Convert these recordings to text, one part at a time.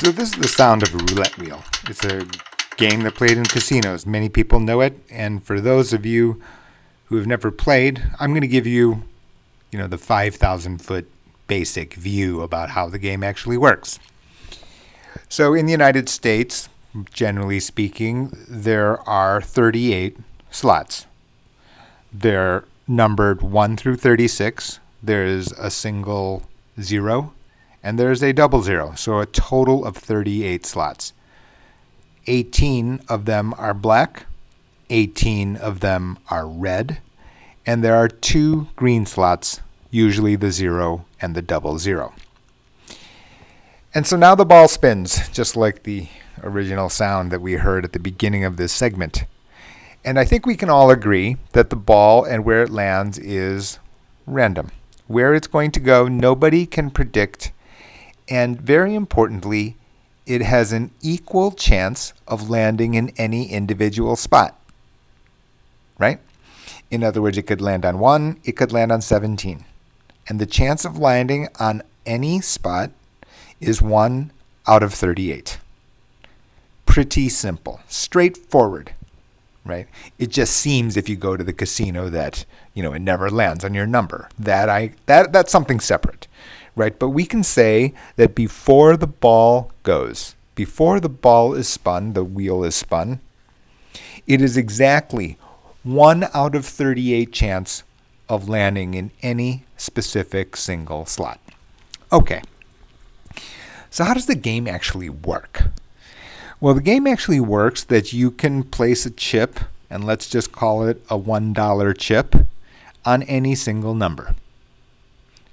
So this is the sound of a roulette wheel. It's a game that played in casinos. Many people know it, and for those of you who have never played, I'm going to give you, you know, the 5,000 foot basic view about how the game actually works. So in the United States, generally speaking, there are 38 slots. They're numbered 1 through 36. There's a single zero and there's a double zero, so a total of 38 slots. 18 of them are black, 18 of them are red, and there are two green slots, usually the zero and the double zero. And so now the ball spins, just like the original sound that we heard at the beginning of this segment. And I think we can all agree that the ball and where it lands is random. Where it's going to go, nobody can predict and very importantly, it has an equal chance of landing in any individual spot. Right? In other words, it could land on 1, it could land on 17. And the chance of landing on any spot is 1 out of 38. Pretty simple, straightforward, right? It just seems if you go to the casino that, you know, it never lands on your number. That I that that's something separate right? But we can say that before the ball goes, before the ball is spun, the wheel is spun, it is exactly 1 out of 38 chance of landing in any specific single slot. Okay. So how does the game actually work? Well, the game actually works that you can place a chip, and let's just call it a $1 chip, on any single number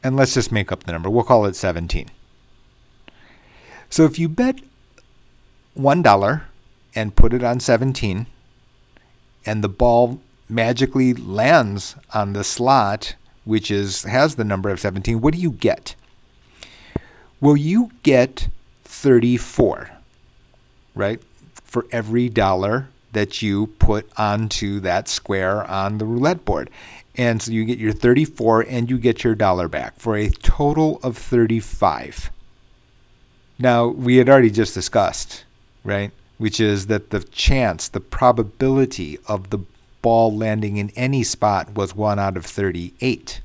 and let's just make up the number. We'll call it 17. So if you bet $1 and put it on 17, and the ball magically lands on the slot, which is has the number of 17, what do you get? Well, you get 34, right? For every dollar that you put onto that square on the roulette board. And so you get your 34 and you get your dollar back for a total of 35. Now, we had already just discussed, right? Which is that the chance, the probability of the ball landing in any spot was 1 out of 38.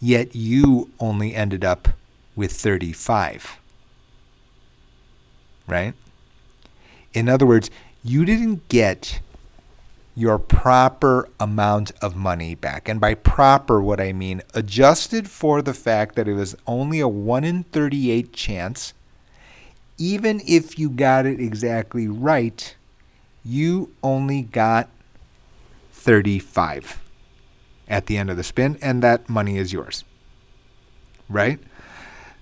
Yet you only ended up with 35. Right? In other words, you didn't get your proper amount of money back. And by proper, what I mean, adjusted for the fact that it was only a 1 in 38 chance, even if you got it exactly right, you only got 35 at the end of the spin, and that money is yours. Right?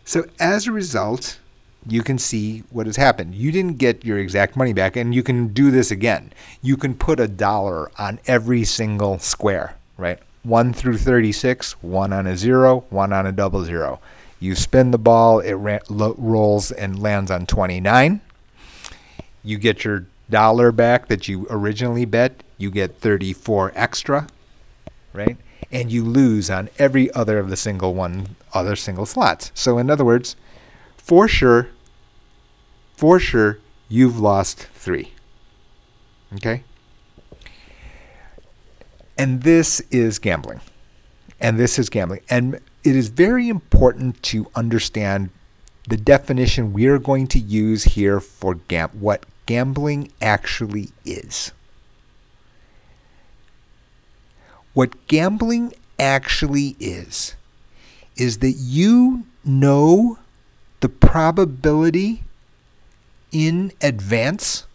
So as a result, you can see what has happened. You didn't get your exact money back, and you can do this again. You can put a dollar on every single square, right? 1 through 36, one on a zero, one on a double zero. You spin the ball, it lo- rolls and lands on 29. You get your dollar back that you originally bet. You get 34 extra, right? And you lose on every other of the single one other single slots. So in other words, for sure, for sure, you've lost three. Okay? And this is gambling. And this is gambling. And it is very important to understand the definition we are going to use here for gam- what gambling actually is. What gambling actually is, is that you know the probability in advance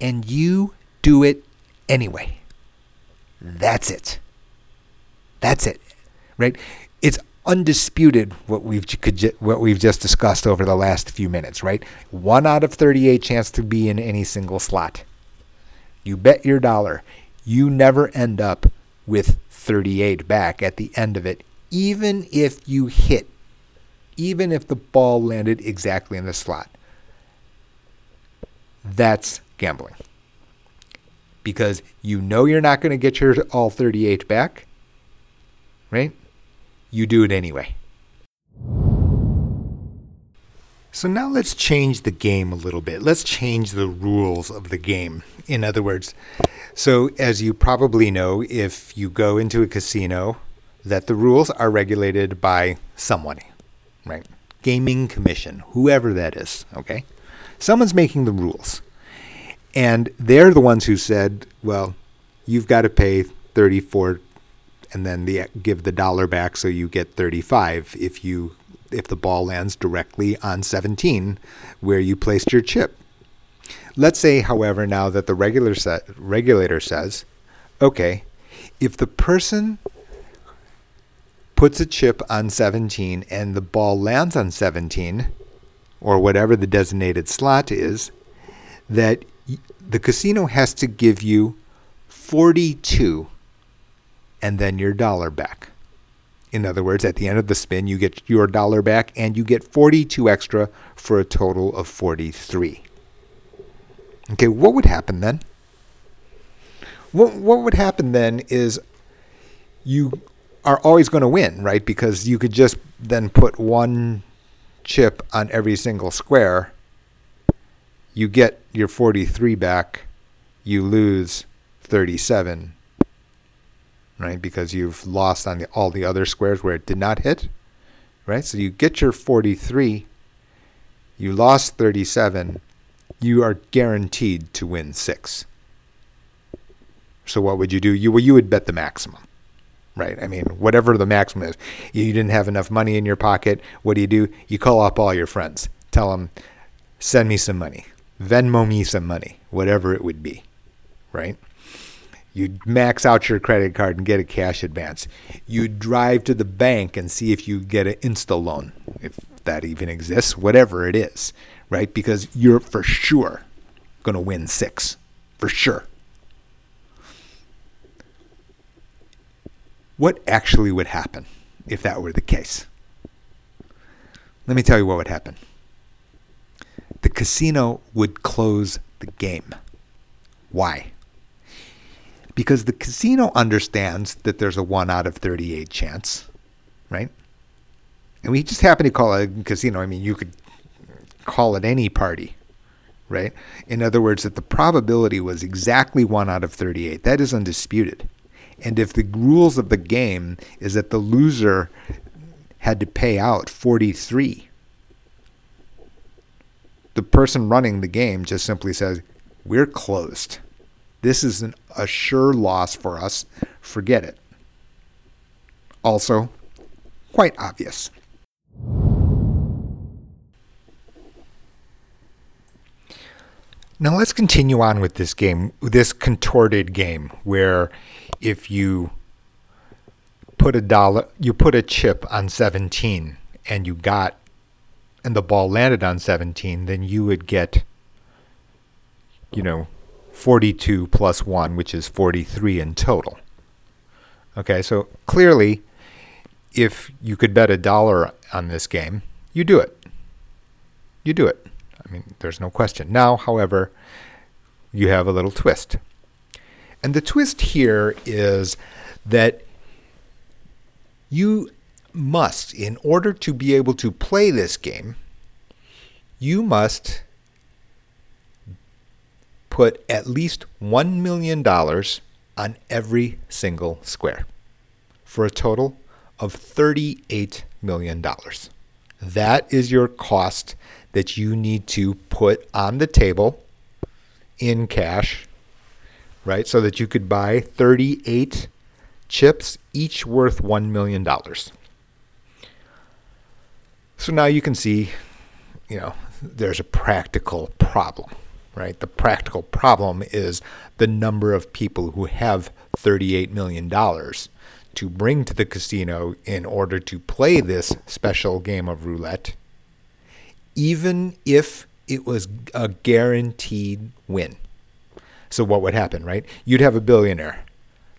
and you do it anyway. That's it. That's it. Right? It's undisputed what we've what we've just discussed over the last few minutes, right? 1 out of 38 chance to be in any single slot. You bet your dollar. You never end up with 38 back at the end of it even if you hit even if the ball landed exactly in the slot. That's gambling. Because you know you're not going to get your all 38 back, right? You do it anyway. So now let's change the game a little bit. Let's change the rules of the game. In other words, so as you probably know, if you go into a casino, that the rules are regulated by someone, right? Gaming Commission, whoever that is, okay? Someone's making the rules. And they're the ones who said, well, you've got to pay 34 and then the, give the dollar back so you get 35 if you if the ball lands directly on 17 where you placed your chip. Let's say, however, now that the regular set, regulator says, okay, if the person puts a chip on 17 and the ball lands on 17, or whatever the designated slot is, that the casino has to give you 42 and then your dollar back. In other words, at the end of the spin, you get your dollar back and you get 42 extra for a total of 43. Okay, what would happen then? What, what would happen then is you are always going to win, right? Because you could just then put one chip on every single square. You get your 43 back, you lose 37 right? Because you've lost on the, all the other squares where it did not hit, right? So you get your 43, you lost 37, you are guaranteed to win six. So what would you do? You well, you would bet the maximum, right? I mean, whatever the maximum is. You didn't have enough money in your pocket. What do you do? You call up all your friends. Tell them, send me some money. Venmo me some money, whatever it would be, right? You max out your credit card and get a cash advance. You drive to the bank and see if you get an Insta loan, if that even exists, whatever it is, right? Because you're for sure going to win six, for sure. What actually would happen if that were the case? Let me tell you what would happen. The casino would close the game. Why? because the casino understands that there's a 1 out of 38 chance, right? And we just happen to call it a casino. I mean, you could call it any party, right? In other words, that the probability was exactly 1 out of 38. That is undisputed. And if the rules of the game is that the loser had to pay out 43, the person running the game just simply says, We're closed. This is an, a sure loss for us. Forget it. Also, quite obvious. Now let's continue on with this game, this contorted game, where if you put a dollar, you put a chip on 17 and you got, and the ball landed on 17, then you would get, you know, 42 plus 1, which is 43 in total. Okay, so clearly, if you could bet a dollar on this game, you do it. You do it. I mean, there's no question. Now, however, you have a little twist. And the twist here is that you must, in order to be able to play this game, you must put at least $1 million on every single square for a total of $38 million. That is your cost that you need to put on the table in cash, right? So that you could buy 38 chips, each worth $1 million. So now you can see, you know, there's a practical problem right? The practical problem is the number of people who have $38 million to bring to the casino in order to play this special game of roulette, even if it was a guaranteed win. So, what would happen, right? You'd have a billionaire.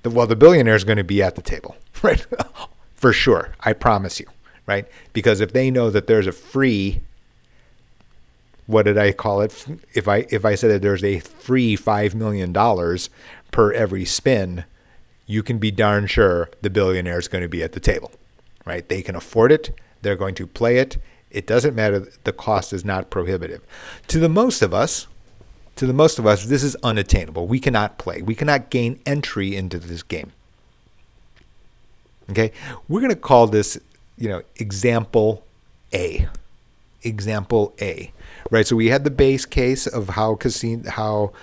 Well, the billionaire is going to be at the table, right? For sure. I promise you, right? Because if they know that there's a free what did I call it? If I if I said that there's a free five million dollars per every spin, you can be darn sure the billionaire is going to be at the table, right? They can afford it. They're going to play it. It doesn't matter. The cost is not prohibitive. To the most of us, to the most of us, this is unattainable. We cannot play. We cannot gain entry into this game. Okay, we're going to call this, you know, example A. Example A, right? So we had the base case of how casino, how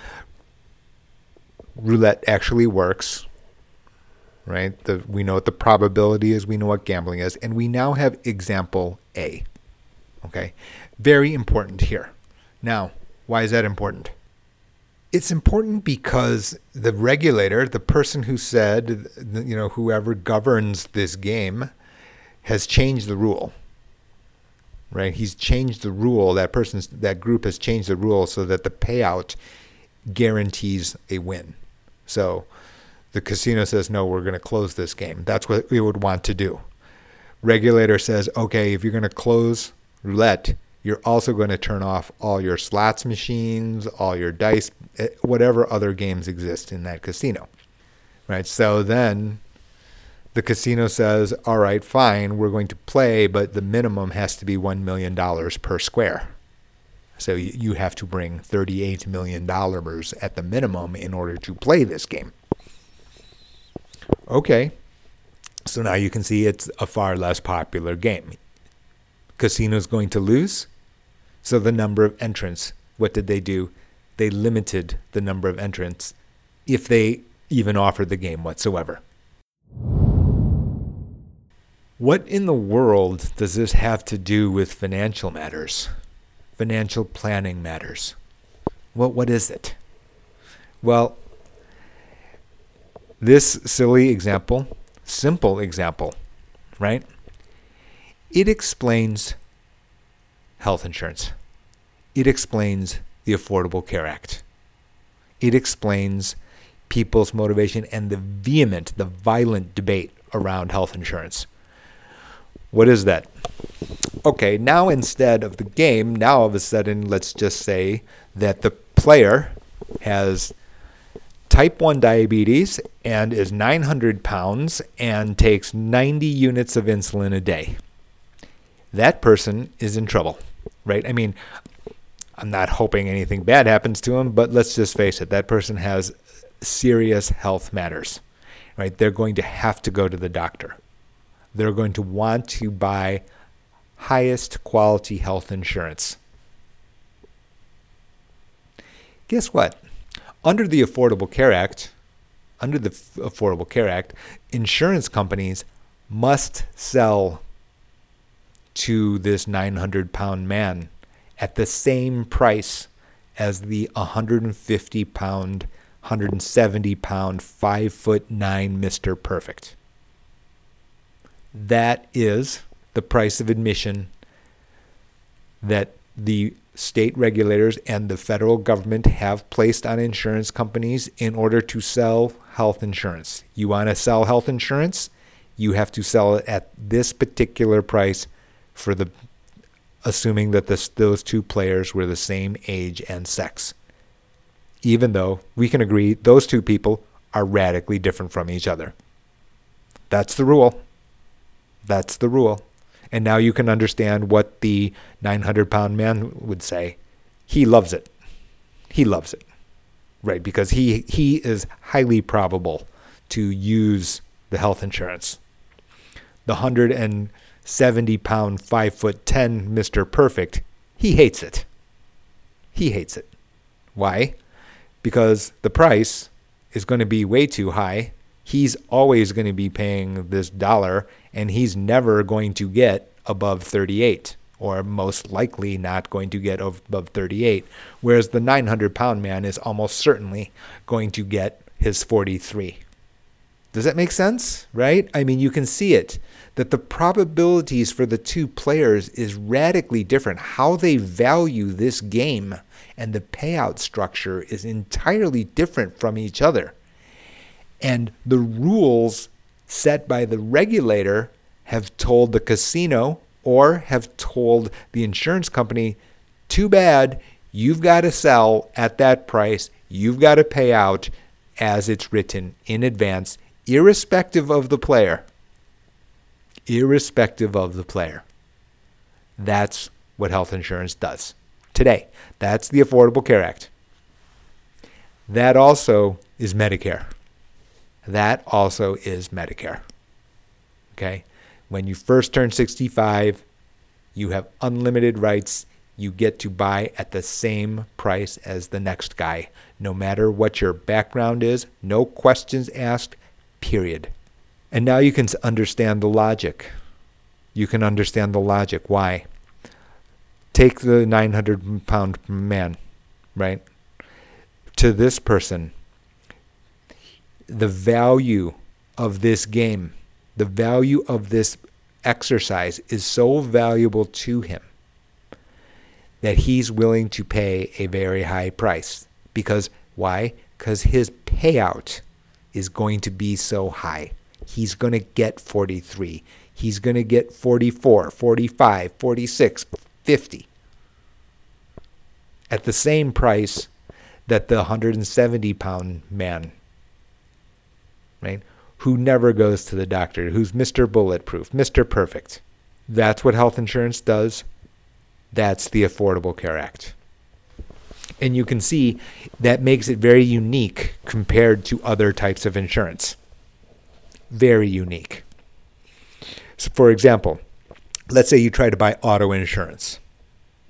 roulette actually works, right? The, we know what the probability is, we know what gambling is, and we now have example A. Okay, very important here. Now, why is that important? It's important because the regulator, the person who said, you know, whoever governs this game, has changed the rule. Right? He's changed the rule. That person's that group has changed the rule so that the payout guarantees a win. So the casino says, no, we're going to close this game. That's what we would want to do. Regulator says, okay, if you're going to close roulette, you're also going to turn off all your slots machines, all your dice, eh, whatever other games exist in that casino. Right? So then the casino says, all right, fine, we're going to play, but the minimum has to be $1 million per square. So you have to bring $38 million at the minimum in order to play this game. Okay. So now you can see it's a far less popular game. Casino's going to lose. So the number of entrants, what did they do? They limited the number of entrants if they even offered the game whatsoever. What in the world does this have to do with financial matters? Financial planning matters. Well, what is it? Well, this silly example, simple example, right? It explains health insurance. It explains the Affordable Care Act. It explains people's motivation and the vehement, the violent debate around health insurance. What is that? Okay, now instead of the game, now all of a sudden, let's just say that the player has type 1 diabetes and is 900 pounds and takes 90 units of insulin a day. That person is in trouble, right? I mean, I'm not hoping anything bad happens to him, but let's just face it, that person has serious health matters, right? They're going to have to go to the doctor. They're going to want to buy highest quality health insurance. Guess what? Under the Affordable Care Act, under the Affordable Care Act, insurance companies must sell to this 900 pound man at the same price as the 150 pound, 170 pound, 5 foot 9 Mr. Perfect. That is the price of admission that the state regulators and the federal government have placed on insurance companies in order to sell health insurance. You want to sell health insurance, you have to sell it at this particular price for the assuming that this, those two players were the same age and sex. Even though we can agree those two people are radically different from each other. That's the rule. That's the rule. And now you can understand what the 900 pound man would say. He loves it. He loves it. Right? Because he, he is highly probable to use the health insurance. The 170 pound, 5 foot 10 Mr. Perfect, he hates it. He hates it. Why? Because the price is going to be way too high. He's always going to be paying this dollar and he's never going to get above 38 or most likely not going to get above 38 whereas the 900 pound man is almost certainly going to get his 43 does that make sense? Right? I mean you can see it that the probabilities for the two players is radically different. How they value this game and the payout structure is entirely different from each other. And the rules set by the regulator have told the casino or have told the insurance company, too bad, you've got to sell at that price, you've got to pay out as it's written in advance, irrespective of the player. Irrespective of the player. That's what health insurance does today. That's the Affordable Care Act. That also is Medicare. That also is Medicare. Okay? When you first turn 65, you have unlimited rights. You get to buy at the same price as the next guy, no matter what your background is, no questions asked, period. And now you can understand the logic. You can understand the logic. Why? Take the 900 pound man, right? To this person, the value of this game, the value of this exercise is so valuable to him that he's willing to pay a very high price. Because why? Because his payout is going to be so high. He's going to get 43. He's going to get 44, 45, 46, 50 at the same price that the 170 pound man, right, who never goes to the doctor, who's Mr. Bulletproof, Mr. Perfect. That's what health insurance does. That's the Affordable Care Act. And you can see that makes it very unique compared to other types of insurance. Very unique. So, for example, let's say you try to buy auto insurance.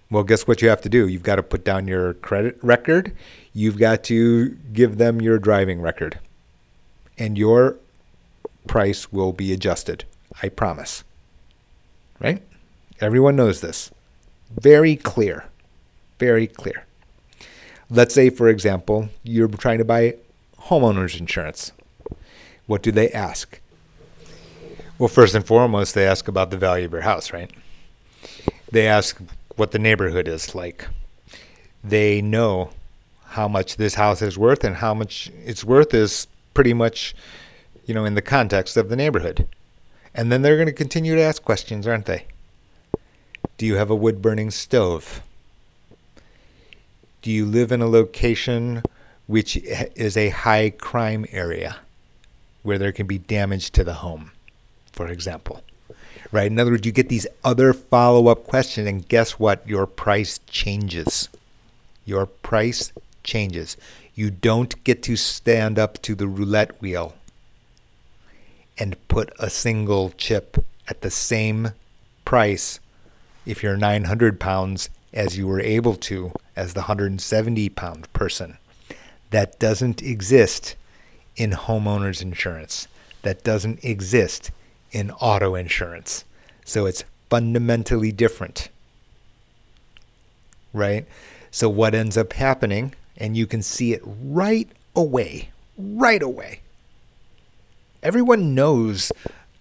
Well, guess what you have to do? You've got to put down your credit record. You've got to give them your driving record. And your price will be adjusted. I promise. Right? Everyone knows this. Very clear. Very clear. Let's say, for example, you're trying to buy homeowners insurance. What do they ask? Well, first and foremost, they ask about the value of your house, right? They ask what the neighborhood is like. They know how much this house is worth, and how much it's worth is pretty much you know, in the context of the neighborhood. And then they're going to continue to ask questions, aren't they? Do you have a wood burning stove? Do you live in a location which is a high crime area where there can be damage to the home, for example? Right? In other words, you get these other follow up questions, and guess what? Your price changes. Your price changes. You don't get to stand up to the roulette wheel and put a single chip at the same price if you're 900 pounds as you were able to as the 170 pound person. That doesn't exist in homeowners insurance. That doesn't exist in auto insurance. So it's fundamentally different. Right? So what ends up happening, and you can see it right away, right away, everyone knows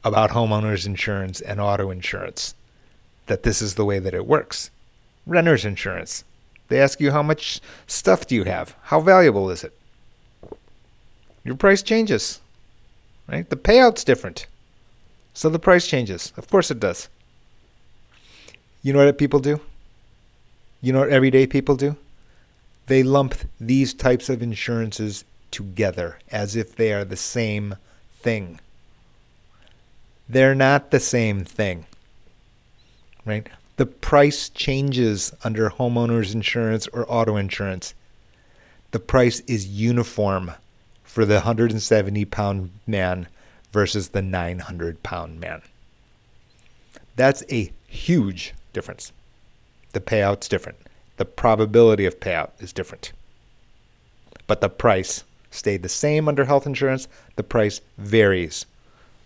about homeowners insurance and auto insurance, that this is the way that it works. Renter's insurance. They ask you how much stuff do you have? How valuable is it? Your price changes. Right? The payout's different. So the price changes. Of course it does. You know what people do? You know what everyday people do? They lump these types of insurances together as if they are the same thing. They're not the same thing. Right? The price changes under homeowners insurance or auto insurance. The price is uniform for the 170 pound man versus the 900 pound man. That's a huge difference. The payout's different. The probability of payout is different. But the price stayed the same under health insurance. The price varies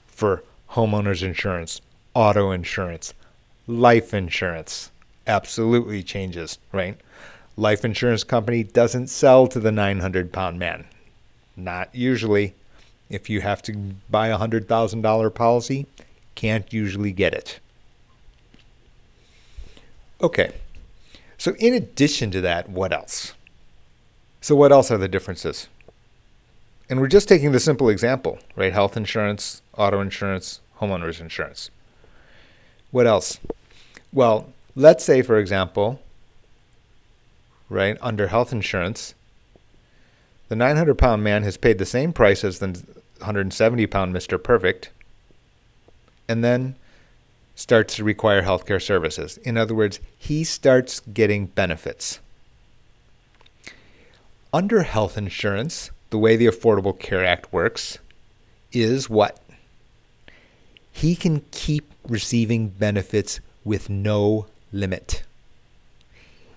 for homeowners insurance, auto insurance, life insurance. Absolutely changes, right? Life insurance company doesn't sell to the 900 pound man. Not usually. If you have to buy a $100,000 policy, can't usually get it. Okay. So, in addition to that, what else? So, what else are the differences? and we're just taking the simple example, right? Health insurance, auto insurance, homeowners insurance. What else? Well, let's say, for example, right, under health insurance, the 900 pound man has paid the same price as the 170 pound Mr. Perfect. And then starts to require healthcare services. In other words, he starts getting benefits. Under health insurance, the way the Affordable Care Act works is what? He can keep receiving benefits with no limit.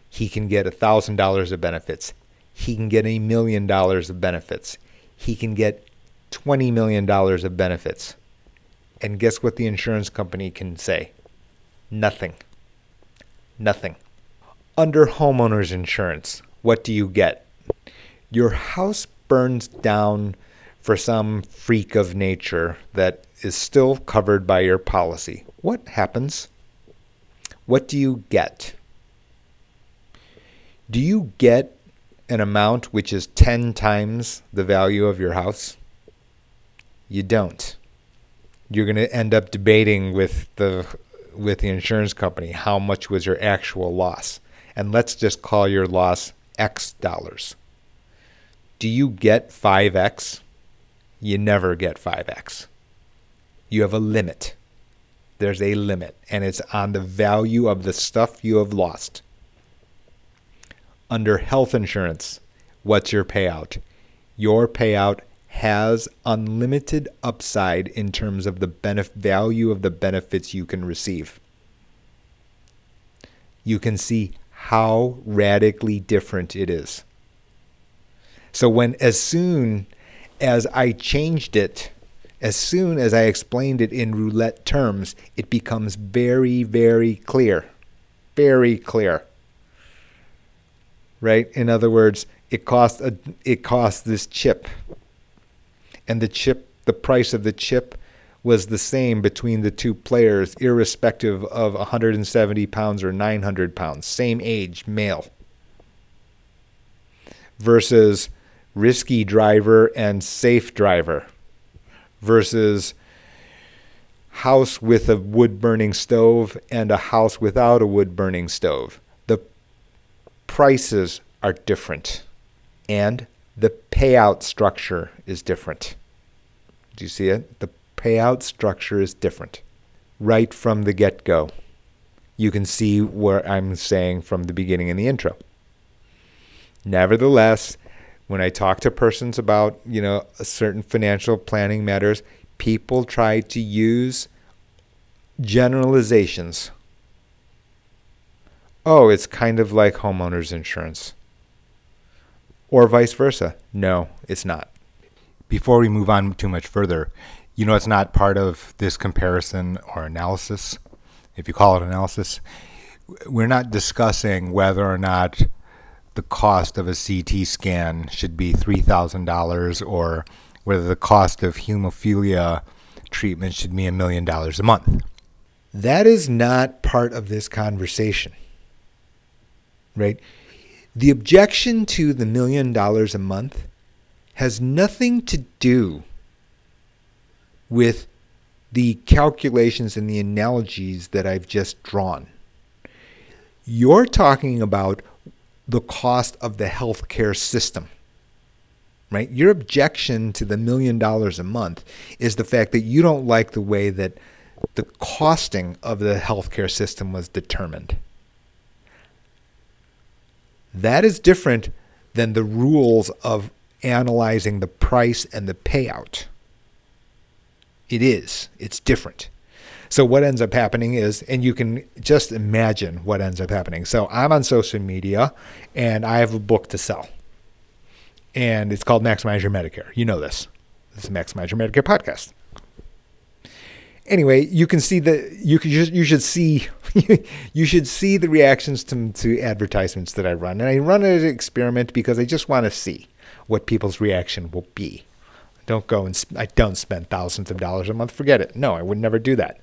He can get $1,000 of benefits. He can get a million dollars of benefits. He can get $20 million of benefits. And guess what the insurance company can say? Nothing. Nothing. Under homeowners insurance, what do you get? Your house burns down for some freak of nature that is still covered by your policy. What happens? What do you get? Do you get an amount which is 10 times the value of your house? You don't. You're going to end up debating with the with the insurance company how much was your actual loss. And let's just call your loss X dollars. Do you get 5x? You never get 5x. You have a limit. There's a limit, and it's on the value of the stuff you have lost. Under health insurance, what's your payout? Your payout has unlimited upside in terms of the benef- value of the benefits you can receive. You can see how radically different it is. So when as soon as I changed it, as soon as I explained it in roulette terms, it becomes very, very clear. Very clear. Right? In other words, it costs a it costs this chip. And the chip the price of the chip was the same between the two players, irrespective of 170 pounds or 900 pounds, same age, male. Versus risky driver and safe driver versus house with a wood burning stove and a house without a wood burning stove. The prices are different and the payout structure is different. Do you see it? The payout structure is different right from the get go. You can see what I'm saying from the beginning in the intro. Nevertheless, when I talk to persons about, you know, certain financial planning matters, people try to use generalizations. Oh, it's kind of like homeowners insurance. Or vice versa. No, it's not. Before we move on too much further, you know it's not part of this comparison or analysis, if you call it analysis. We're not discussing whether or not the cost of a CT scan should be $3,000 or whether the cost of hemophilia treatment should be a million dollars a month. That is not part of this conversation. Right? The objection to the million dollars a month has nothing to do with the calculations and the analogies that I've just drawn. You're talking about the cost of the healthcare system. Right? Your objection to the million dollars a month is the fact that you don't like the way that the costing of the healthcare system was determined. That is different than the rules of analyzing the price and the payout. It is. It's different. So what ends up happening is, and you can just imagine what ends up happening. So I'm on social media and I have a book to sell. And it's called Maximize Your Medicare. You know this. This is Maximize Your Medicare podcast. Anyway, you can see the you can you should see you should see the reactions to to advertisements that I run. And I run an experiment because I just want to see what people's reaction will be don't go and sp- I don't spend thousands of dollars a month. Forget it. No, I would never do that.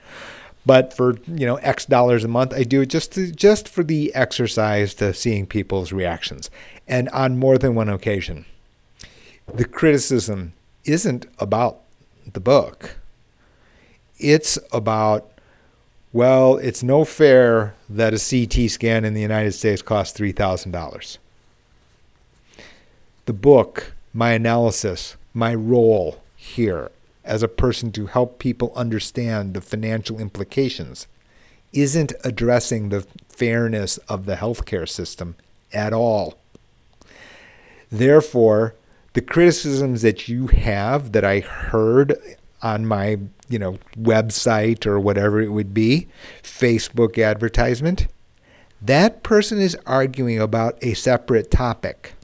But for you know X dollars a month, I do it just to, just for the exercise to seeing people's reactions. And on more than one occasion, the criticism isn't about the book. It's about well, it's no fair that a CT scan in the United States costs $3,000. The book, my analysis, my role here as a person to help people understand the financial implications isn't addressing the fairness of the healthcare system at all. Therefore, the criticisms that you have that I heard on my, you know, website or whatever it would be, Facebook advertisement, that person is arguing about a separate topic.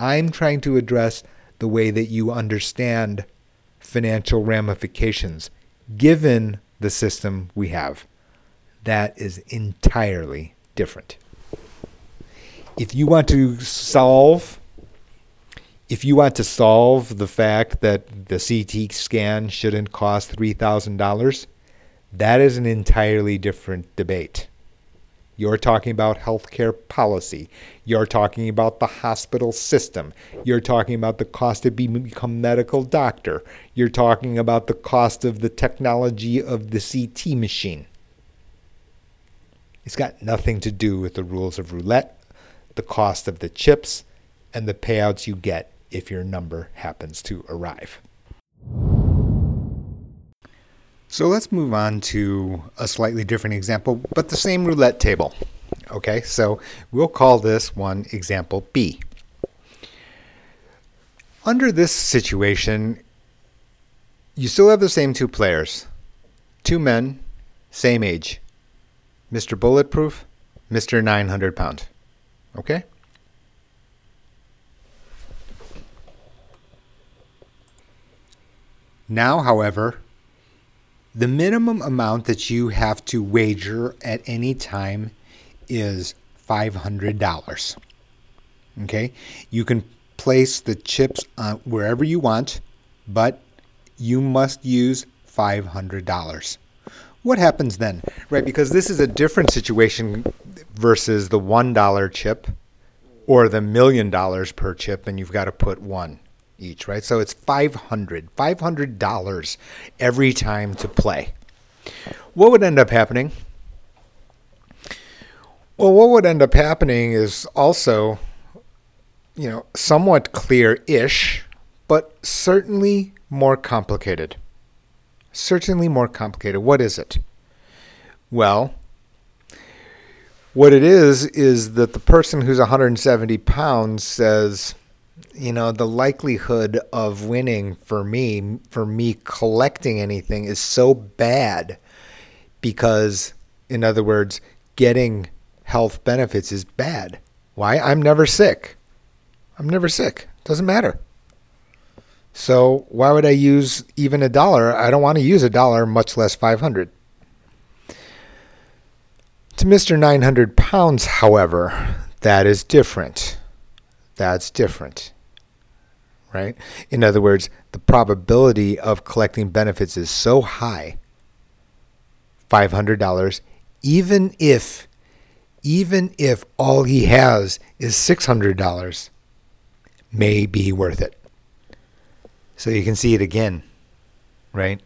I'm trying to address the way that you understand financial ramifications given the system we have. That is entirely different. If you want to solve if you want to solve the fact that the CT scan shouldn't cost $3,000, that is an entirely different debate. You're talking about healthcare policy. You're talking about the hospital system. You're talking about the cost to be, become medical doctor. You're talking about the cost of the technology of the CT machine. It's got nothing to do with the rules of roulette, the cost of the chips, and the payouts you get if your number happens to arrive. So let's move on to a slightly different example, but the same roulette table. Okay, so we'll call this one example B. Under this situation, you still have the same two players two men, same age. Mr. Bulletproof, Mr. 900 pound. Okay? Now, however, the minimum amount that you have to wager at any time is $500. Okay? You can place the chips wherever you want, but you must use $500. What happens then? Right, because this is a different situation versus the $1 chip or the million dollars per chip and you've got to put one each, right? So it's 500 $500 every time to play. What would end up happening? Well, what would end up happening is also, you know, somewhat clear ish, but certainly more complicated. Certainly more complicated. What is it? Well, what it is is that the person who's 170 pounds says, you know, the likelihood of winning for me, for me collecting anything is so bad because, in other words, getting health benefits is bad. Why? I'm never sick. I'm never sick. Doesn't matter. So why would I use even a dollar? I don't want to use a dollar, much less 500. To Mr. 900 pounds, however, that is different. That's different right? In other words, the probability of collecting benefits is so high, $500, even if even if all he has is $600, may be worth it. So you can see it again, right?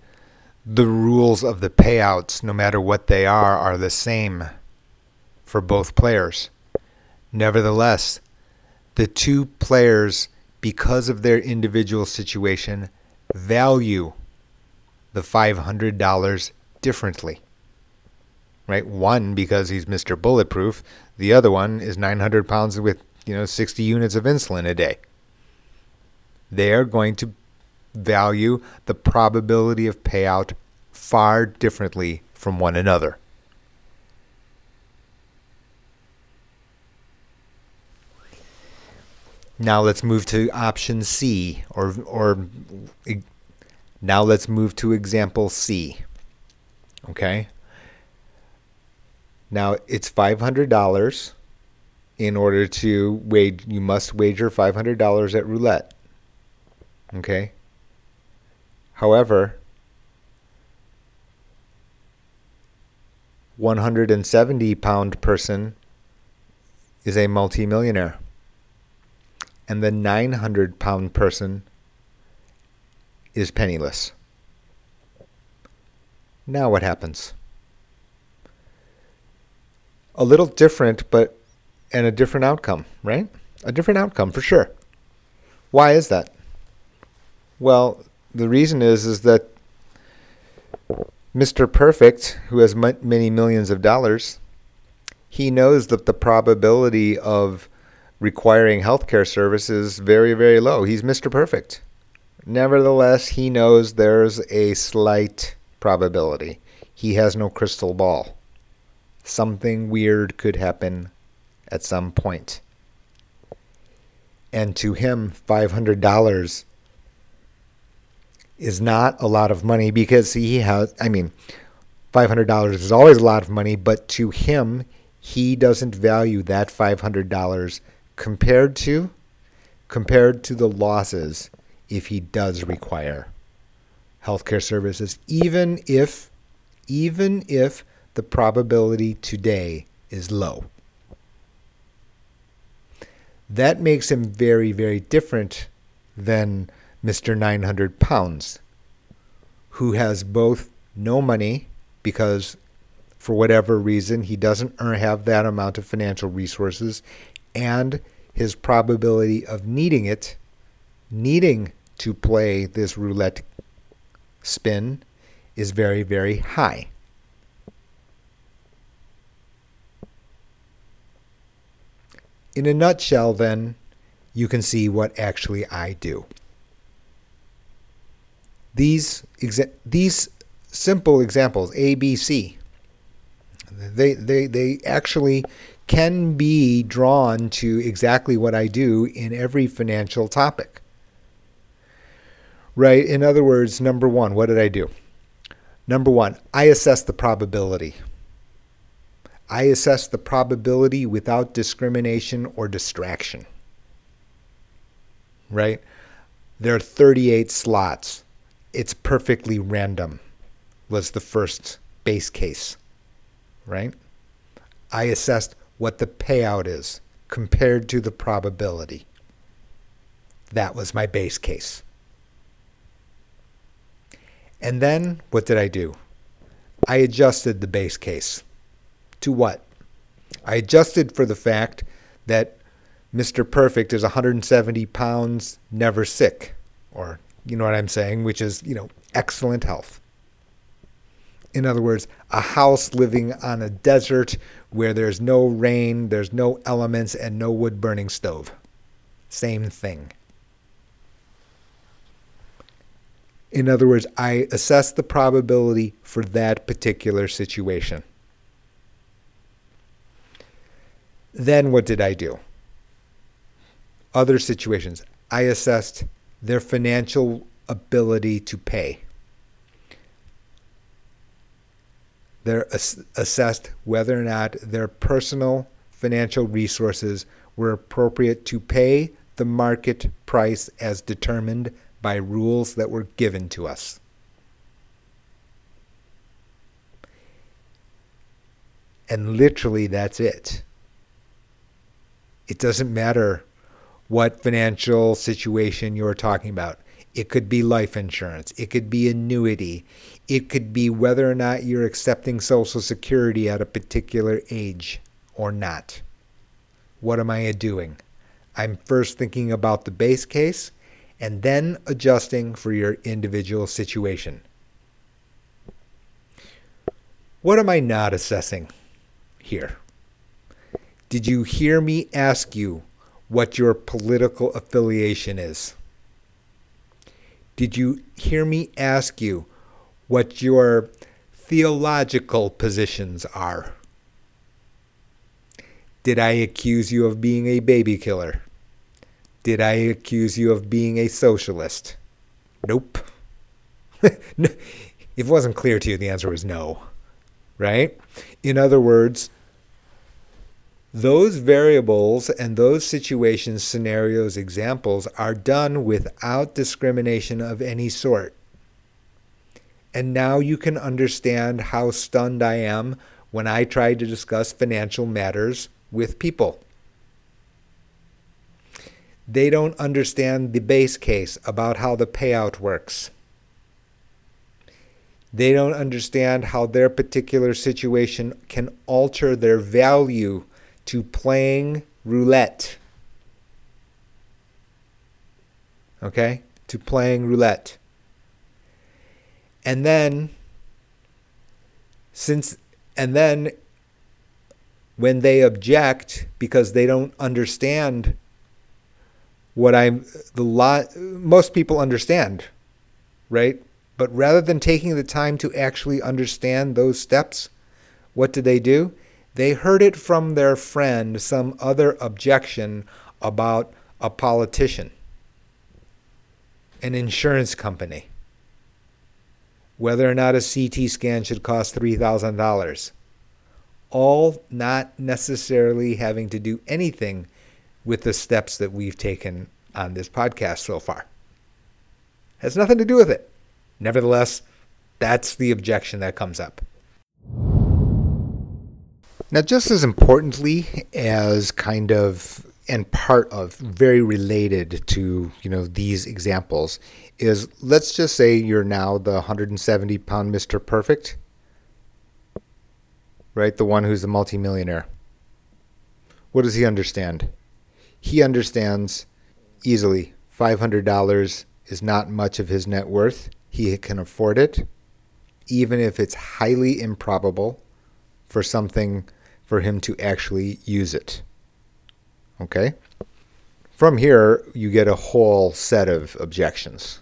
The rules of the payouts, no matter what they are, are the same for both players. Nevertheless, the two players because of their individual situation, value the $500 differently. Right? One because he's Mr. Bulletproof, the other one is 900 pounds with, you know, 60 units of insulin a day. They are going to value the probability of payout far differently from one another. Now let's move to option C, or or now let's move to example C. Okay. Now it's five hundred dollars. In order to wage, you must wager five hundred dollars at roulette. Okay. However, 170 pound person is a multimillionaire and the 900 pound person is penniless. Now what happens? A little different, but and a different outcome, right? A different outcome for sure. Why is that? Well, the reason is is that Mr. Perfect, who has many millions of dollars, he knows that the probability of requiring healthcare services very, very low. He's Mr. Perfect. Nevertheless, he knows there's a slight probability. He has no crystal ball. Something weird could happen at some point. And to him, $500 is not a lot of money because he has, I mean, $500 is always a lot of money, but to him, he doesn't value that $500 compared to compared to the losses if he does require healthcare services even if even if the probability today is low that makes him very very different than Mr. 900 pounds who has both no money because for whatever reason he doesn't have that amount of financial resources and his probability of needing it, needing to play this roulette spin, is very, very high. In a nutshell, then, you can see what actually I do. These, exa- these simple examples, A, B, C, they, they, they actually can be drawn to exactly what I do in every financial topic. Right? In other words, number one, what did I do? Number one, I assess the probability. I assess the probability without discrimination or distraction. Right? There are 38 slots. It's perfectly random, was the first base case. Right? I assessed what the payout is compared to the probability. That was my base case. And then what did I do? I adjusted the base case. To what? I adjusted for the fact that Mr. Perfect is 170 pounds, never sick, or you know what I'm saying, which is, you know, excellent health. In other words, a house living on a desert where there's no rain, there's no elements, and no wood burning stove. Same thing. In other words, I assess the probability for that particular situation. Then what did I do? Other situations. I assessed their financial ability to pay. They're ass- assessed whether or not their personal financial resources were appropriate to pay the market price as determined by rules that were given to us. And literally, that's it. It doesn't matter what financial situation you're talking about. It could be life insurance. It could be annuity. It could be whether or not you're accepting Social Security at a particular age or not. What am I doing? I'm first thinking about the base case and then adjusting for your individual situation. What am I not assessing here? Did you hear me ask you what your political affiliation is? Did you hear me ask you what your theological positions are? Did I accuse you of being a baby killer? Did I accuse you of being a socialist? Nope. it wasn't clear to you, the answer was no. Right? In other words, those variables and those situations, scenarios, examples are done without discrimination of any sort. And now you can understand how stunned I am when I try to discuss financial matters with people. They don't understand the base case about how the payout works. They don't understand how their particular situation can alter their value to playing roulette. Okay? To playing roulette. And then Since and then when they object because they don't understand what I'm the lot most people understand, right? But rather than taking the time to actually understand those steps, what did they do? They heard it from their friend, some other objection about a politician, an insurance company, whether or not a CT scan should cost $3,000. All not necessarily having to do anything with the steps that we've taken on this podcast so far. Has nothing to do with it. Nevertheless, that's the objection that comes up. Now, just as importantly as kind of and part of very related to you know these examples is let's just say you're now the 170 pound Mr. Perfect, right? The one who's the multimillionaire. What does he understand? He understands easily $500 is not much of his net worth. He can afford it, even if it's highly improbable for something for him to actually use it. Okay? From here, you get a whole set of objections.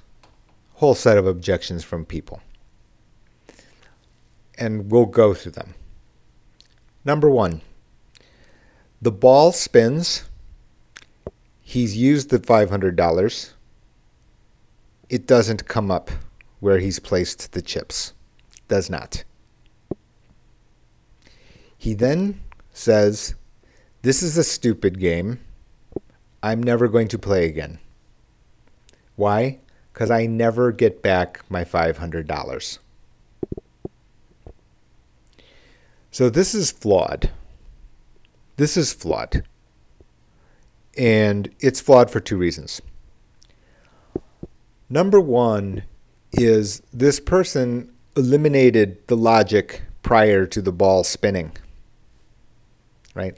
Whole set of objections from people. And we'll go through them. Number one, the ball spins. He's used the $500. It doesn't come up where he's placed the chips. Does not. He then says, This is a stupid game. I'm never going to play again. Why? Because I never get back my $500. So this is flawed. This is flawed. And it's flawed for two reasons. Number one is this person eliminated the logic prior to the ball spinning right?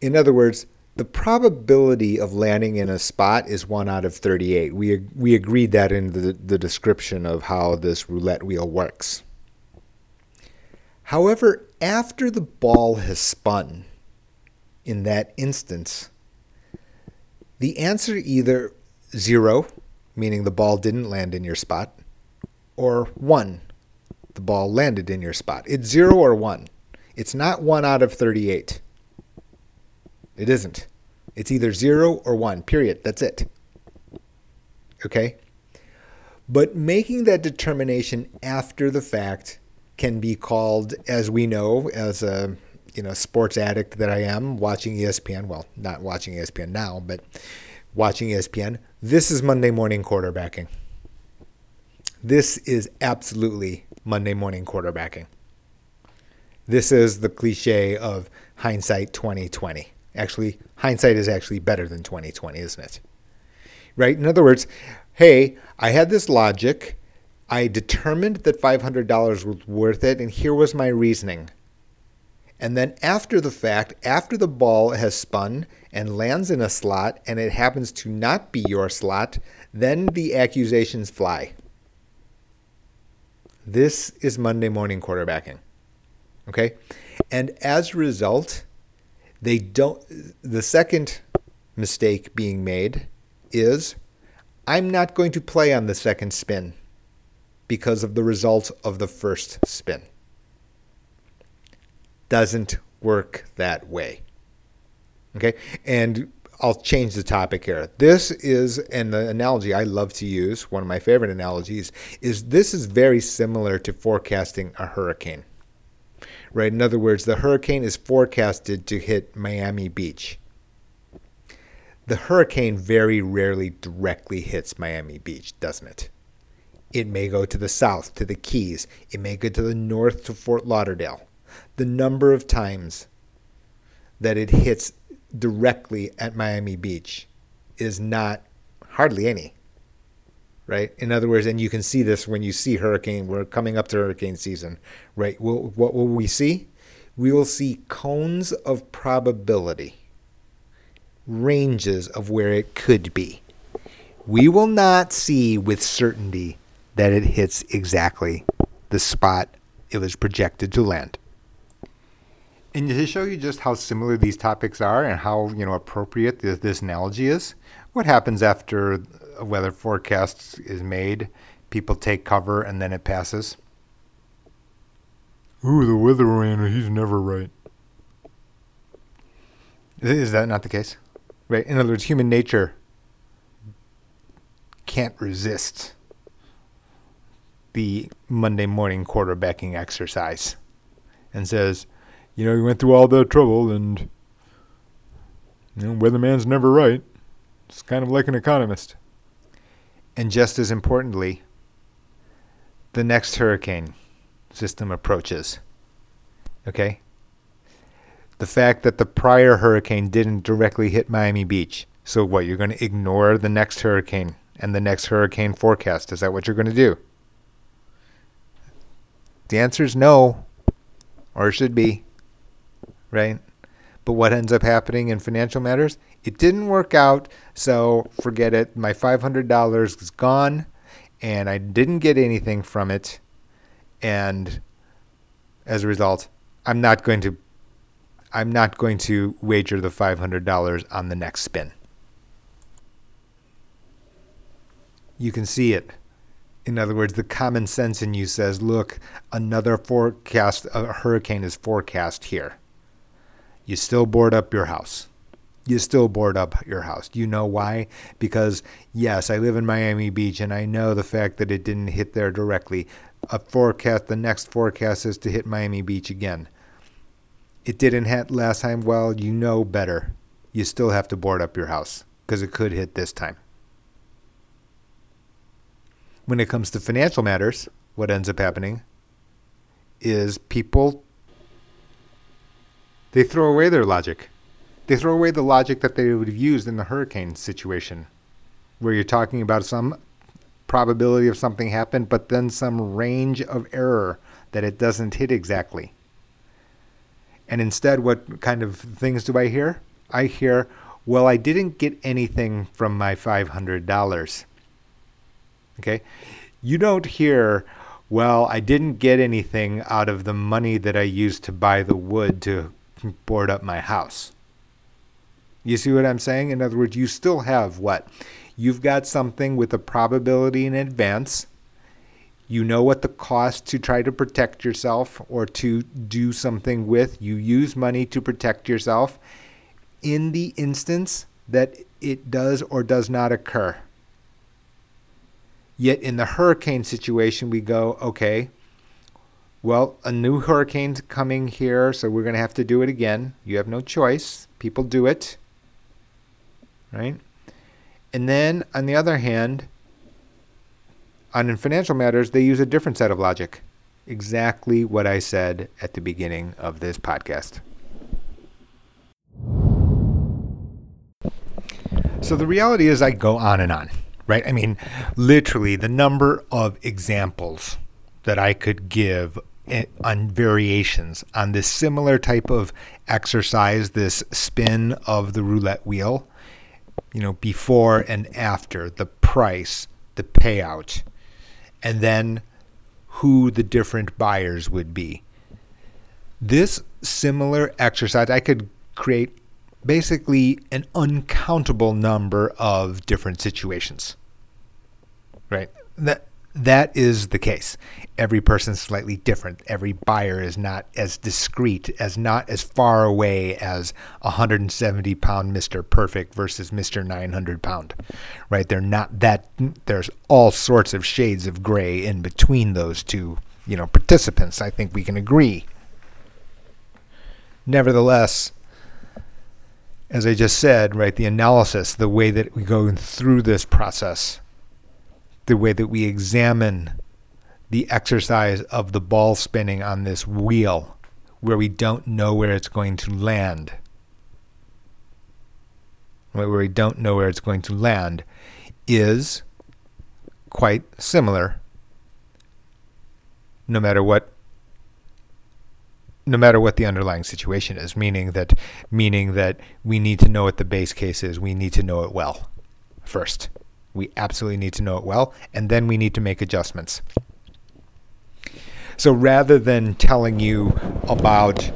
In other words, the probability of landing in a spot is 1 out of 38. We, we agreed that in the, the description of how this roulette wheel works. However, after the ball has spun, in that instance, the answer either zero, meaning the ball didn't land in your spot, or one, the ball landed in your spot. It's zero or one. It's not 1 out of 38. It isn't. It's either 0 or 1, period. That's it. Okay? But making that determination after the fact can be called, as we know, as a you know sports addict that I am, watching ESPN. Well, not watching ESPN now, but watching ESPN. This is Monday morning quarterbacking. This is absolutely Monday morning quarterbacking. This is the cliche of hindsight 2020. Actually, hindsight is actually better than 2020, isn't it? Right? In other words, hey, I had this logic. I determined that $500 was worth it, and here was my reasoning. And then after the fact, after the ball has spun and lands in a slot and it happens to not be your slot, then the accusations fly. This is Monday morning quarterbacking. Okay? And as a result, they don't the second mistake being made is I'm not going to play on the second spin because of the result of the first spin. Doesn't work that way. Okay? And I'll change the topic here. This is an analogy I love to use, one of my favorite analogies, is this is very similar to forecasting a hurricane right? In other words, the hurricane is forecasted to hit Miami Beach. The hurricane very rarely directly hits Miami Beach, doesn't it? It may go to the south, to the Keys. It may go to the north, to Fort Lauderdale. The number of times that it hits directly at Miami Beach is not hardly any right? In other words, and you can see this when you see hurricane, we're coming up to hurricane season, right? We'll, what will we see? We will see cones of probability, ranges of where it could be. We will not see with certainty that it hits exactly the spot it was projected to land. And to show you just how similar these topics are and how you know appropriate this, this analogy is, what happens after a weather forecast is made? People take cover and then it passes. Ooh, the weatherman, he's never right. Is that not the case? Right. In other words, human nature can't resist the Monday morning quarterbacking exercise and says, you know, you went through all the trouble and you know, weatherman's never right. It's kind of like an economist. And just as importantly, the next hurricane system approaches. Okay? the fact that the prior hurricane didn't directly hit Miami Beach. So what, you're going to ignore the next hurricane and the next hurricane forecast? Is that what you're going to do? The answer is no, or should be, right? But what ends up happening in financial matters? It didn't work out, so forget it. My $500 is gone, and I didn't get anything from it. And as a result, I'm not going to I'm not going to wager the $500 on the next spin. You can see it. In other words, the common sense in you says, look, another forecast, a hurricane is forecast here. You still board up your house. You still board up your house. Do you know why? Because, yes, I live in Miami Beach and I know the fact that it didn't hit there directly. A forecast, the next forecast is to hit Miami Beach again it didn't hit last time, well, you know better. You still have to board up your house because it could hit this time. When it comes to financial matters, what ends up happening is people they throw away their logic. They throw away the logic that they would have used in the hurricane situation, where you're talking about some probability of something happened, but then some range of error that it doesn't hit exactly. And instead, what kind of things do I hear? I hear, well, I didn't get anything from my $500. Okay? You don't hear, well, I didn't get anything out of the money that I used to buy the wood to board up my house. You see what I'm saying? In other words, you still have what? You've got something with a probability in advance you know what the cost to try to protect yourself or to do something with. You use money to protect yourself in the instance that it does or does not occur. Yet in the hurricane situation, we go, okay, well, a new hurricane's coming here, so we're going to have to do it again. You have no choice. People do it. Right? And then on the other hand, on in financial matters, they use a different set of logic. Exactly what I said at the beginning of this podcast. So the reality is, I go on and on, right? I mean, literally, the number of examples that I could give Eh, on variations on this similar type of exercise, this spin of the roulette wheel, you know, before and after, the price, the payout, and then who the different buyers would be. This similar exercise, I could create basically an uncountable number of different situations. Right? That that is the case. Every person is slightly different. Every buyer is not as discreet, as not as far away as 170 pound Mr. Perfect versus Mr. 900 pound. Right? They're not that. There's all sorts of shades of gray in between those two, you know, participants. I think we can agree. Nevertheless, as I just said, right, the analysis, the way that we go through this process the way that we examine the exercise of the ball spinning on this wheel where we don't know where it's going to land. Where we don't know where it's going to land is quite similar no matter what no matter what the underlying situation is meaning that meaning that we need to know what the base case is we need to know it well first we absolutely need to know it well, and then we need to make adjustments. So rather than telling you about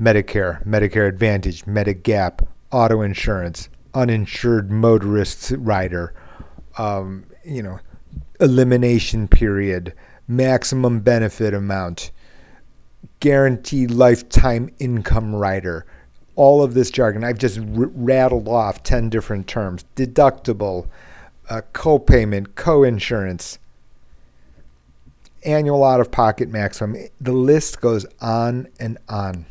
Medicare, Medicare Advantage, Medigap, auto insurance, uninsured motorists rider, um, you know, elimination period, maximum benefit amount, guaranteed lifetime income rider, all of this jargon. I've just r- rattled off 10 different terms deductible, uh, co payment, co insurance, annual out of pocket maximum. The list goes on and on.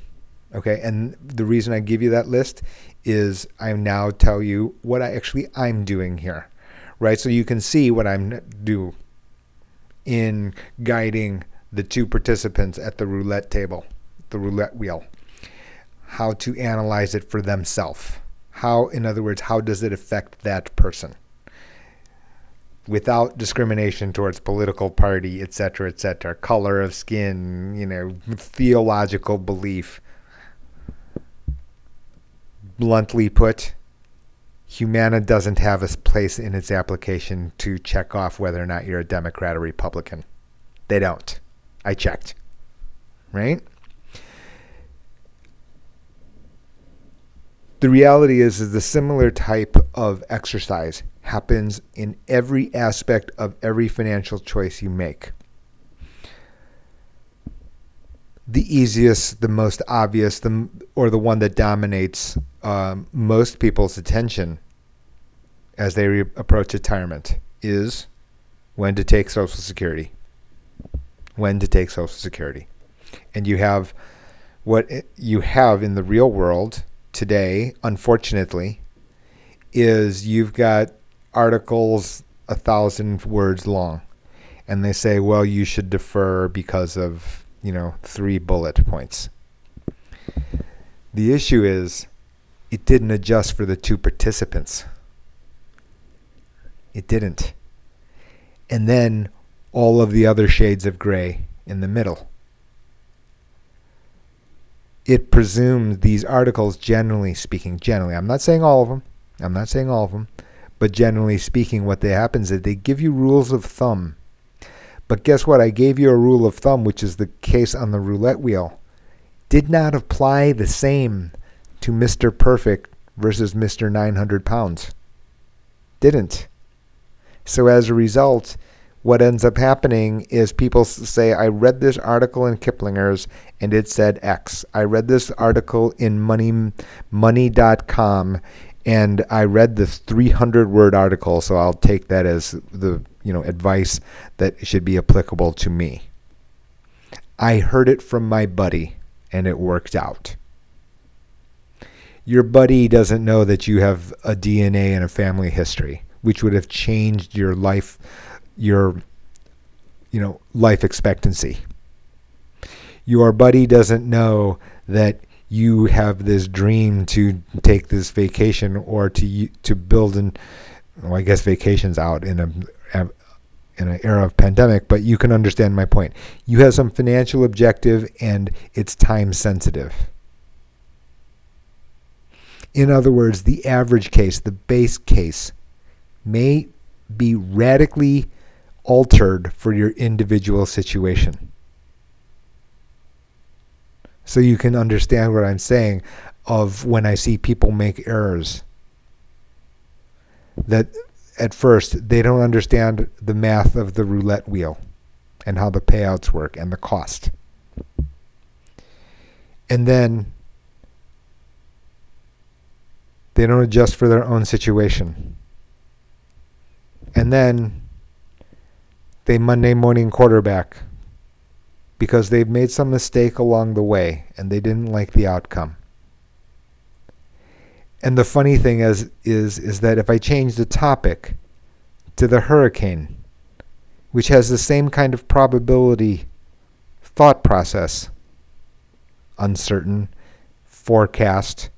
Okay, and the reason I give you that list is I now tell you what I actually I'm doing here, right? So you can see what I'm do in guiding the two participants at the roulette table, the roulette wheel, how to analyze it for themselves. How, in other words, how does it affect that person? Without discrimination towards political party, etc., etc., color of skin, you know, theological belief. Bluntly put, Humana doesn't have a place in its application to check off whether or not you're a Democrat or Republican. They don't. I checked. Right? The reality is is the similar type of exercise happens in every aspect of every financial choice you make. The easiest, the most obvious, the or the one that dominates um, most people's attention as they re- approach retirement is when to take Social Security when to take Social Security. And you have what you have in the real world today, unfortunately, is you've got articles a thousand words long. And they say, well, you should defer because of, you know, three bullet points. The issue is it didn't adjust for the two participants. It didn't. And then all of the other shades of gray in the middle. It presumes these articles, generally speaking, generally, I'm not saying all of them, I'm not saying all of them, but generally speaking, what they happens is they give you rules of thumb. But guess what? I gave you a rule of thumb, which is the case on the roulette wheel. Did not apply the same to Mr. Perfect versus Mr. 900 pounds. Didn't. So as a result, what ends up happening is people say, I read this article in Kiplinger's and it said X. I read this article in money, money.com and I read this 300 word article, so I'll take that as the you know advice that should be applicable to me. I heard it from my buddy and it worked out. Your buddy doesn't know that you have a DNA and a family history, which would have changed your life your you know life expectancy. Your buddy doesn't know that you have this dream to take this vacation or to to build an well, I guess vacations out in a in an era of pandemic, but you can understand my point. You have some financial objective and it's time sensitive. In other words, the average case, the base case, may be radically altered for your individual situation. So you can understand what I'm saying of when I see people make errors. That at first they don't understand the math of the roulette wheel and how the payouts work and the cost. And then they don't adjust for their own situation. And then they Monday morning quarterback because they've made some mistake along the way and they didn't like the outcome. And the funny thing is is is that if I change the topic to the hurricane, which has the same kind of probability thought process, uncertain, forecast,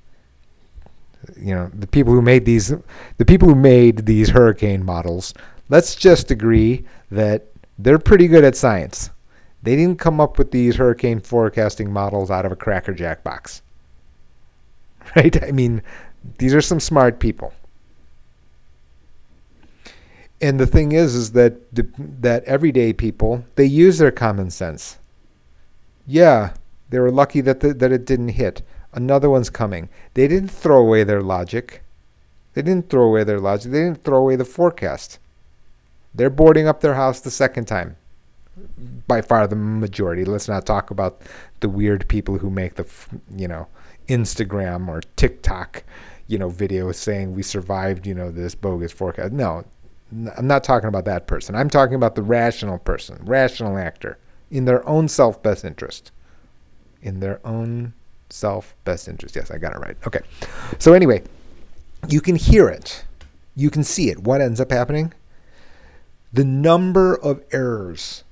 you know, the people who made these the people who made these hurricane models, let's just agree that they're pretty good at science. They didn't come up with these hurricane forecasting models out of a Cracker Jack box. Right? I mean, these are some smart people. And the thing is, is that the, that everyday people they use their common sense. Yeah, they were lucky that the, that it didn't hit. Another one's coming. They didn't throw away their logic. They didn't throw away their logic. They didn't throw away the forecast. They're boarding up their house the second time. By far the majority. Let's not talk about the weird people who make the, you know, Instagram or TikTok, you know, videos saying we survived, you know, this bogus forecast. No, I'm not talking about that person. I'm talking about the rational person, rational actor, in their own self best interest. In their own self best interest. Yes, I got it right. Okay. So, anyway, you can hear it, you can see it. What ends up happening? The number of errors,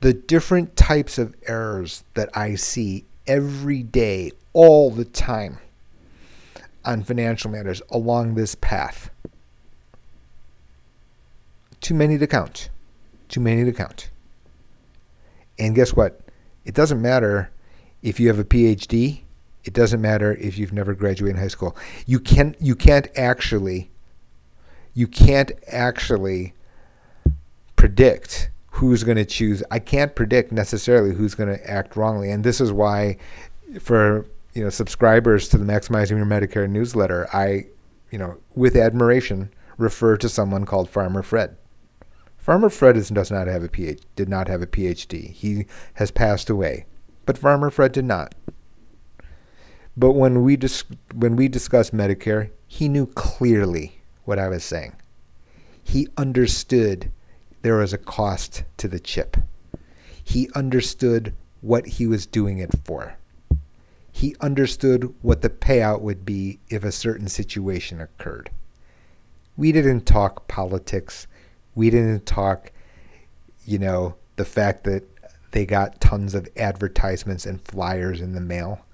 the different types of errors that I see every day, all the time on financial matters along this path too many to count. Too many to count. And guess what? It doesn't matter if you have a PhD. It doesn't matter if you've never graduated high school. You can you can't actually you can't actually predict who's going to choose. I can't predict necessarily who's going to act wrongly. And this is why for you know subscribers to the Maximizing Your Medicare newsletter, I you know with admiration refer to someone called Farmer Fred. Farmer Fred does not have a PhD, did not have a PhD. He has passed away, but Farmer Fred did not. But when we dis- when we discussed Medicare, he knew clearly what I was saying. He understood there was a cost to the chip. He understood what he was doing it for. He understood what the payout would be if a certain situation occurred. We didn't talk politics. We didn't talk, you know, the fact that they got tons of advertisements and flyers in the mail.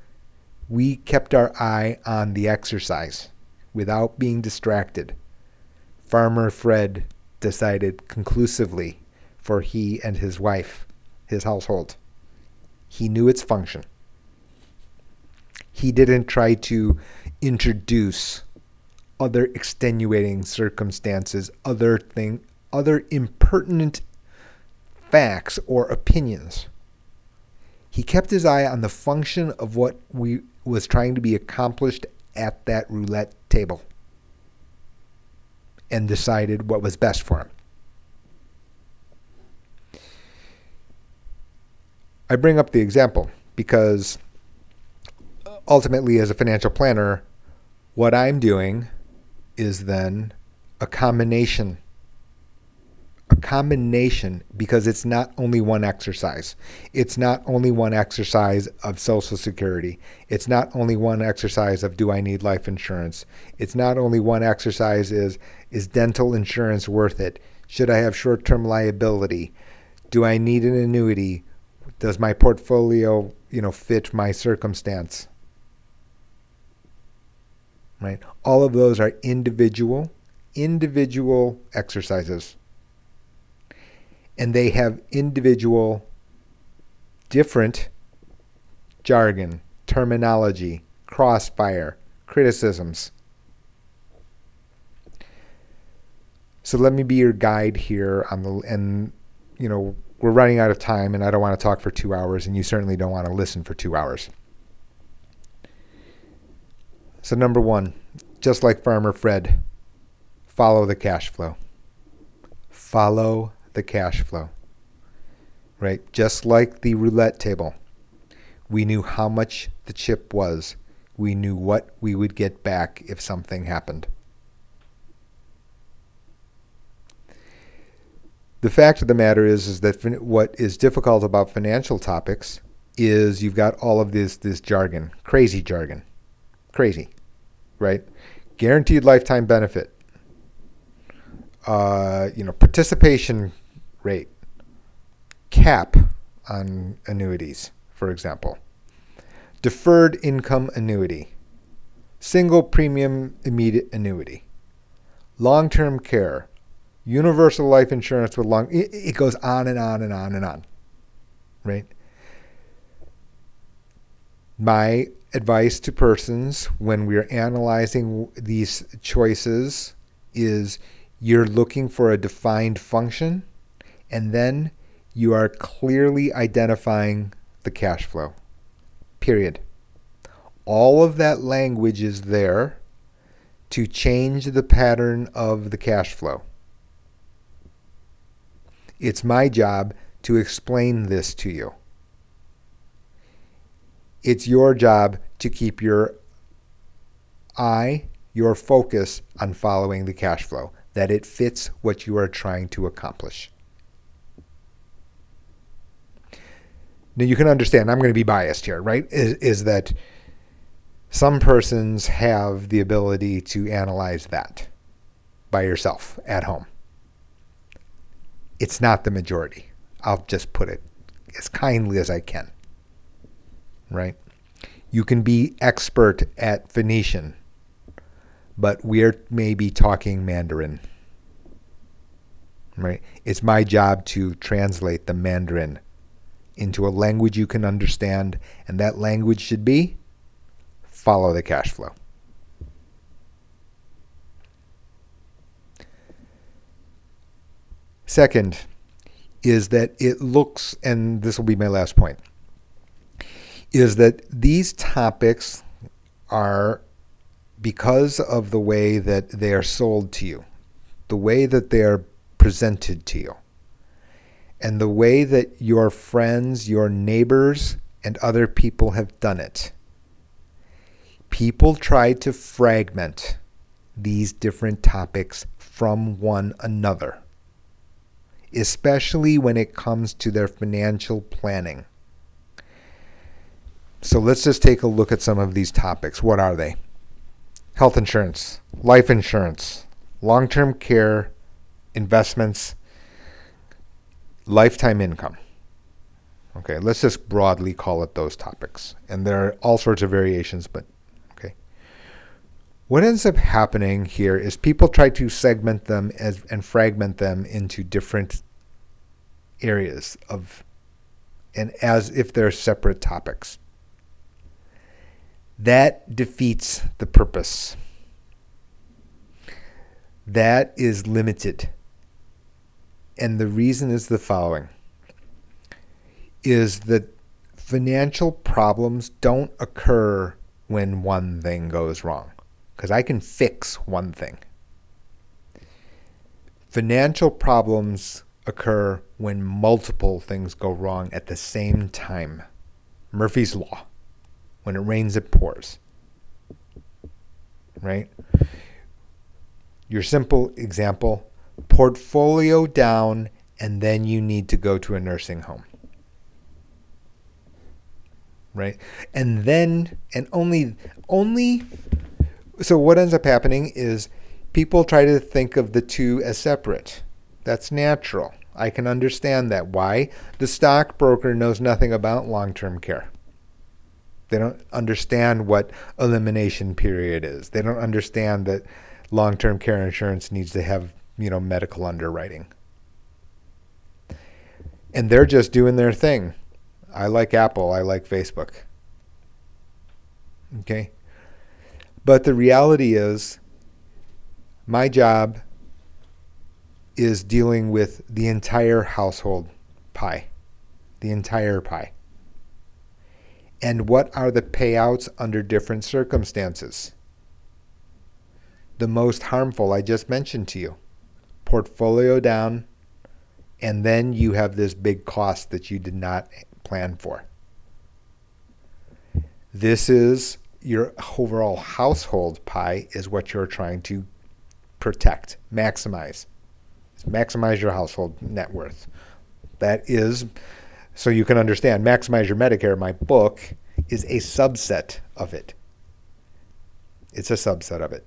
We kept our eye on the exercise without being distracted. Farmer Fred decided conclusively for he and his wife, his household. He knew its function. He didn't try to introduce other extenuating circumstances, other thing, other impertinent facts or opinions. He kept his eye on the function of what we was trying to be accomplished at that roulette table and decided what was best for him. I bring up the example because ultimately, as a financial planner, what I'm doing is then a combination a combination because it's not only one exercise. It's not only one exercise of Social Security. It's not only one exercise of do I need life insurance. It's not only one exercise is is dental insurance worth it? Should I have short-term liability? Do I need an annuity? Does my portfolio, you know, fit my circumstance? Right? All of those are individual individual exercises and they have individual different jargon, terminology, crossfire, criticisms. So let me be your guide here on the and you know we're running out of time and I don't want to talk for 2 hours and you certainly don't want to listen for 2 hours. So number 1, just like Farmer Fred, follow the cash flow. Follow the cash flow. Right? Just like the roulette table. We knew how much the chip was. We knew what we would get back if something happened. The fact of the matter is, is that what is difficult about financial topics is you've got all of this this jargon, crazy jargon, crazy, right? Guaranteed lifetime benefit, uh, you know, participation rate cap on annuities, for example. Deferred income annuity, single premium immediate annuity, long term care, universal life insurance with long, it, it goes on and on and on and on, right? My advice to persons when we're analyzing these choices is you're looking for a defined function, and then you are clearly identifying the cash flow. Period. All of that language is there to change the pattern of the cash flow. It's my job to explain this to you. It's your job to keep your eye, your focus on following the cash flow, that it fits what you are trying to accomplish. Now you can understand, I'm going to be biased here, right? Is, is that some persons have the ability to analyze that by yourself at home. It's not the majority. I'll just put it as kindly as I can. Right? You can be expert at Phoenician, but we're maybe talking Mandarin. Right? It's my job to translate the Mandarin into a language you can understand, and that language should be follow the cash flow. Second is that it looks, and this will be my last point, is that these topics are because of the way that they are sold to you, the way that they are presented to you, and the way that your friends, your neighbors, and other people have done it people try to fragment these different topics from one another, especially when it comes to their financial planning. So let's just take a look at some of these topics. What are they? Health insurance, life insurance, long term care, investments, lifetime income. Okay, let's just broadly call it those topics. And there are all sorts of variations, but okay. what ends up happening here is people try to segment them as, and fragment them into different areas of and as if they're separate topics. That defeats the purpose. That is limited. And the reason is the following is that financial problems don't occur when one thing goes wrong because I can fix one thing. Financial problems occur when multiple things go wrong at the same time. Murphy's Law. When it rains, it pours. Right? Your simple example portfolio down, and then you need to go to a nursing home. Right? And then, and only, only so what ends up happening is people try to think of the two as separate. That's natural. I can understand that. Why? The stockbroker knows nothing about long term care. They don't understand what elimination period is. They don't understand that long term care insurance needs to have, you know, medical underwriting. And they're just doing their thing. I like Apple, I like Facebook. Okay? But the reality is, my job is dealing with the entire household pie, the entire pie. And what are the payouts under different circumstances? The most harmful I just mentioned to you portfolio down, and then you have this big cost that you did not plan for. This is your overall household pie is what you're trying to protect, maximize. Maximize your household net worth. That is, so you can understand, Maximize Your Medicare, my book, is a subset of it. It's a subset of it.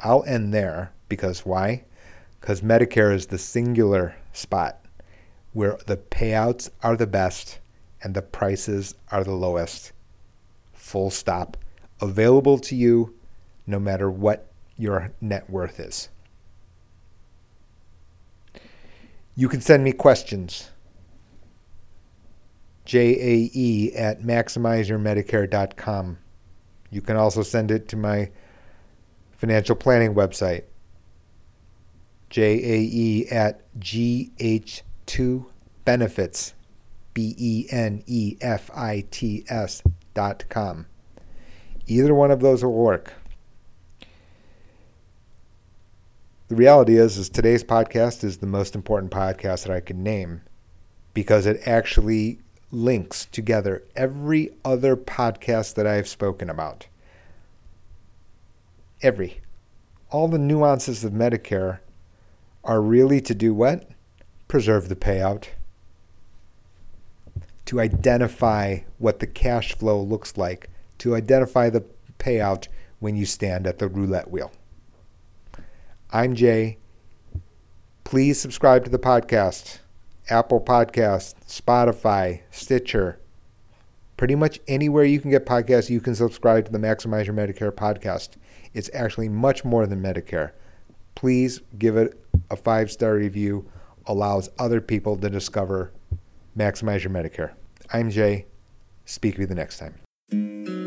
I'll end there because why? Because Medicare is the singular spot where the payouts are the best and the prices are the lowest. Full stop available to you no matter what your net worth is. You can send me questions. JAE at maximizeyourmedicare.com. You can also send it to my financial planning website, J A E at GH2 Benefits, B E N E F I T S dot com. Either one of those will work. The reality is, is today's podcast is the most important podcast that I can name because it actually links together every other podcast that I've spoken about. Every. All the nuances of Medicare are really to do what? Preserve the payout. To identify what the cash flow looks like, to identify the payout when you stand at the roulette wheel. I'm Jay. Please subscribe to the podcast. Apple Podcast, Spotify, Stitcher. Pretty much anywhere you can get podcasts, you can subscribe to the Maximize Your Medicare podcast. It's actually much more than Medicare. Please give it a five star review, allows other people to discover Maximize Your Medicare. I'm Jay. Speak to you the next time.